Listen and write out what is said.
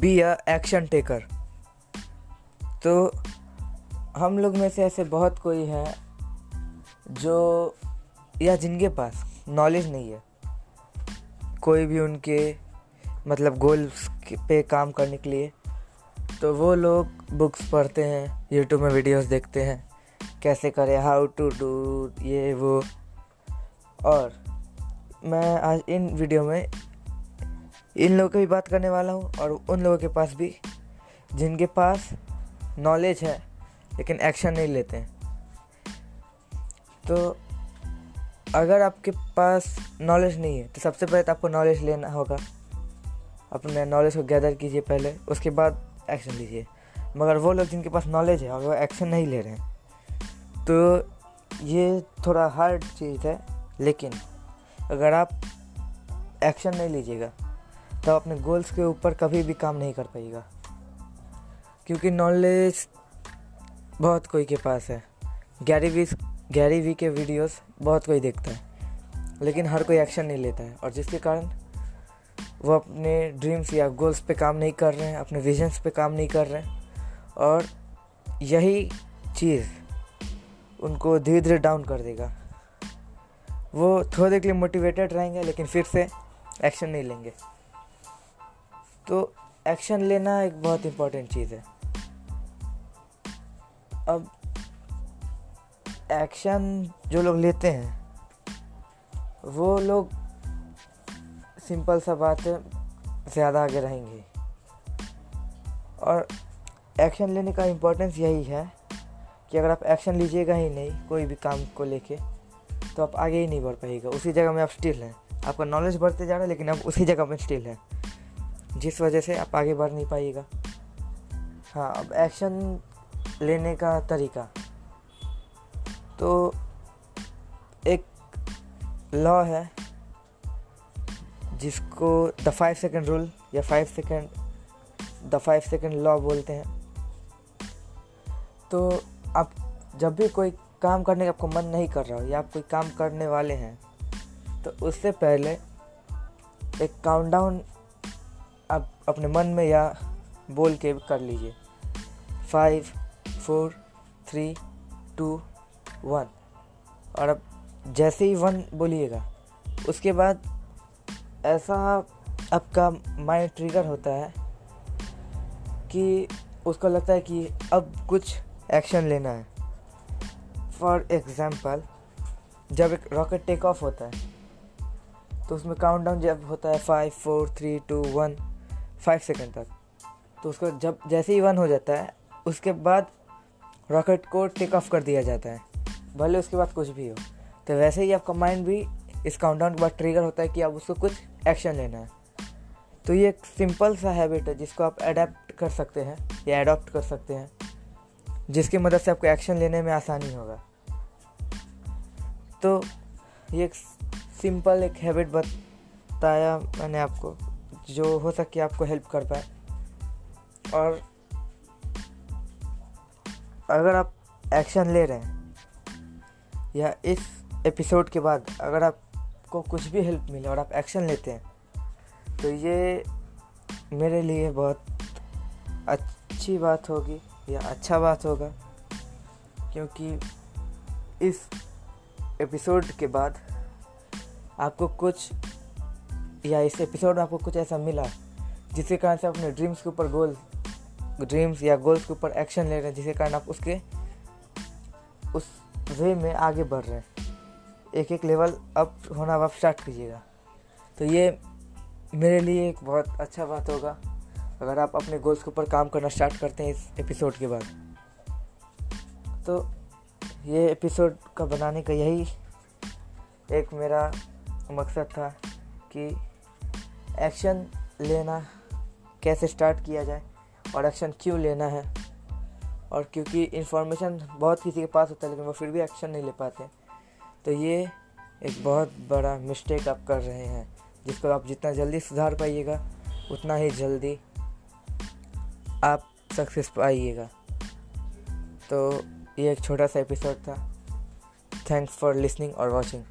Be a action taker तो हम लोग में से ऐसे बहुत कोई हैं जो या जिनके पास नॉलेज नहीं है। कोई भी उनके मतलब गोल्स पे काम करने के लिए। तो वो लोग बुक्स पढ़ते हैं यूट्यूब में वीडियोस देखते हैं, कैसे करें हाउ टू डू ये वो। और मैं आज इन वीडियो में इन लोगों की भी बात करने वाला हूँ और उन लोगों के पास भी, जिनके पास नॉलेज है, लेकिन एक्शन नहीं लेते हैं। तो अगर आपके पास नॉलेज नहीं है तो सबसे पहले तो आपको नॉलेज लेना होगा। अपने नॉलेज को गैदर कीजिए पहले, उसके बाद एक्शन लीजिए। मगर वो लोग जिनके पास नॉलेज है और वो एक्शन नहीं ले रहे हैं तो ये थोड़ा हार्ड चीज़ है, लेकिन अगर आप एक्शन नहीं लीजिएगा तो अपने गोल्स के ऊपर कभी भी काम नहीं कर पाएगा। क्योंकि नॉलेज बहुत कोई के पास है। गैरी वी गैरी वी के वीडियोस बहुत कोई देखता है। लेकिन हर कोई एक्शन नहीं लेता है। और जिसके कारण वो अपने ड्रीम्स या गोल्स पे काम नहीं कर रहे हैं, अपने विजन्स पे काम नहीं कर रहे हैं। और यही चीज़ उनको धीरे धीरे डाउन कर देगा। वो थोड़े के लिए मोटिवेटेड रहेंगे, लेकिन फिर से एक्शन नहीं लेंगे। तो एक्शन लेना एक बहुत इम्पोर्टेंट चीज़ है। अब एक्शन जो लोग लेते हैं, वो लोग सिंपल सा बात है, ज़्यादा आगे रहेंगे। और एक्शन लेने का इम्पोर्टेंस यही है कि अगर आप एक्शन लीजिएगा ही नहीं, कोई भी काम को लेके तो आप आगे ही नहीं बढ़ पाएगा। उसी जगह में आप स्टिल हैं। आपका नॉलेज बढ़ते जा रहा है, लेकिन आप उसी जगह में स्टिल हैं। जिस वजह से आप आगे बढ़ नहीं पाइएगा। हाँ अब एक्शन लेने का तरीका। तो एक लॉ है, जिसको द फाइव सेकेंड रूल या five second the five second law बोलते हैं। तो आप जब भी कोई काम करने का आपको मन नहीं कर रहा हो या आप कोई काम करने वाले हैं तो उससे पहले एक काउंटडाउन आप अपने मन में या बोल के कर लीजिए। Five four three two one और अब जैसे ही वन बोलिएगा, उसके बाद ऐसा आपका माइंड ट्रिगर होता है कि उसको लगता है कि अब कुछ एक्शन लेना है। फॉर एग्ज़ाम्पल जब एक रॉकेट टेक ऑफ़ होता है तो उसमें काउंटडाउन जब होता है five four three two one five second तक। तो उसको जब, जैसे ही वन हो जाता है, उसके बाद रॉकेट को टेक ऑफ़ कर दिया जाता है। भले उसके बाद कुछ भी हो। तो वैसे ही आपका माइंड भी इस काउंटडाउन के बाद ट्रिगर होता है कि आप उसको कुछ एक्शन लेना है। तो ये एक सिंपल सा हैबिट है जिसको आप अडेप्ट कर सकते हैं, या अडॉप्ट कर सकते हैं, जिसकी मदद से आपको एक्शन लेने में आसानी होगा। तो ये एक सिंपल एक हैबिट बताया मैंने आपको। जो हो सके आपको हेल्प कर पाए। और अगर आप एक्शन ले रहे हैं, या इस एपिसोड के बाद अगर आपको कुछ भी हेल्प मिले और आप एक्शन लेते हैं तो ये मेरे लिए बहुत अच्छी बात होगी, या अच्छा बात होगा, क्योंकि इस एपिसोड के बाद आपको कुछ या इस एपिसोड में आपको कुछ ऐसा मिला जिसके कारण से अपने ड्रीम्स के ऊपर गोल, ड्रीम्स या गोल्स के ऊपर एक्शन ले रहे हैं, जिसके कारण आप उसके, उस वे में आगे बढ़ रहे हैं। एक एक लेवल अप होना आप स्टार्ट कीजिएगा। तो ये मेरे लिए एक बहुत अच्छा बात होगा। अगर आप अपने गोल्स के ऊपर काम करना स्टार्ट करते हैं इस एपिसोड के बाद। तो ये एपिसोड का बनाने का यही एक मेरा मकसद था कि एक्शन लेना कैसे स्टार्ट किया जाए और एक्शन क्यों लेना है? और क्योंकि इन्फॉर्मेशन बहुत किसी के पास होता है, लेकिन वो फिर भी एक्शन नहीं ले पाते। तो ये एक बहुत बड़ा मिस्टेक आप कर रहे हैं, जिसको आप जितना जल्दी सुधार पाइएगा, उतना ही जल्दी आप सक्सेस पाइएगा। तो ये एक छोटा सा एपिसोड था। थैंक्स फॉर लिसनिंग और वॉचिंग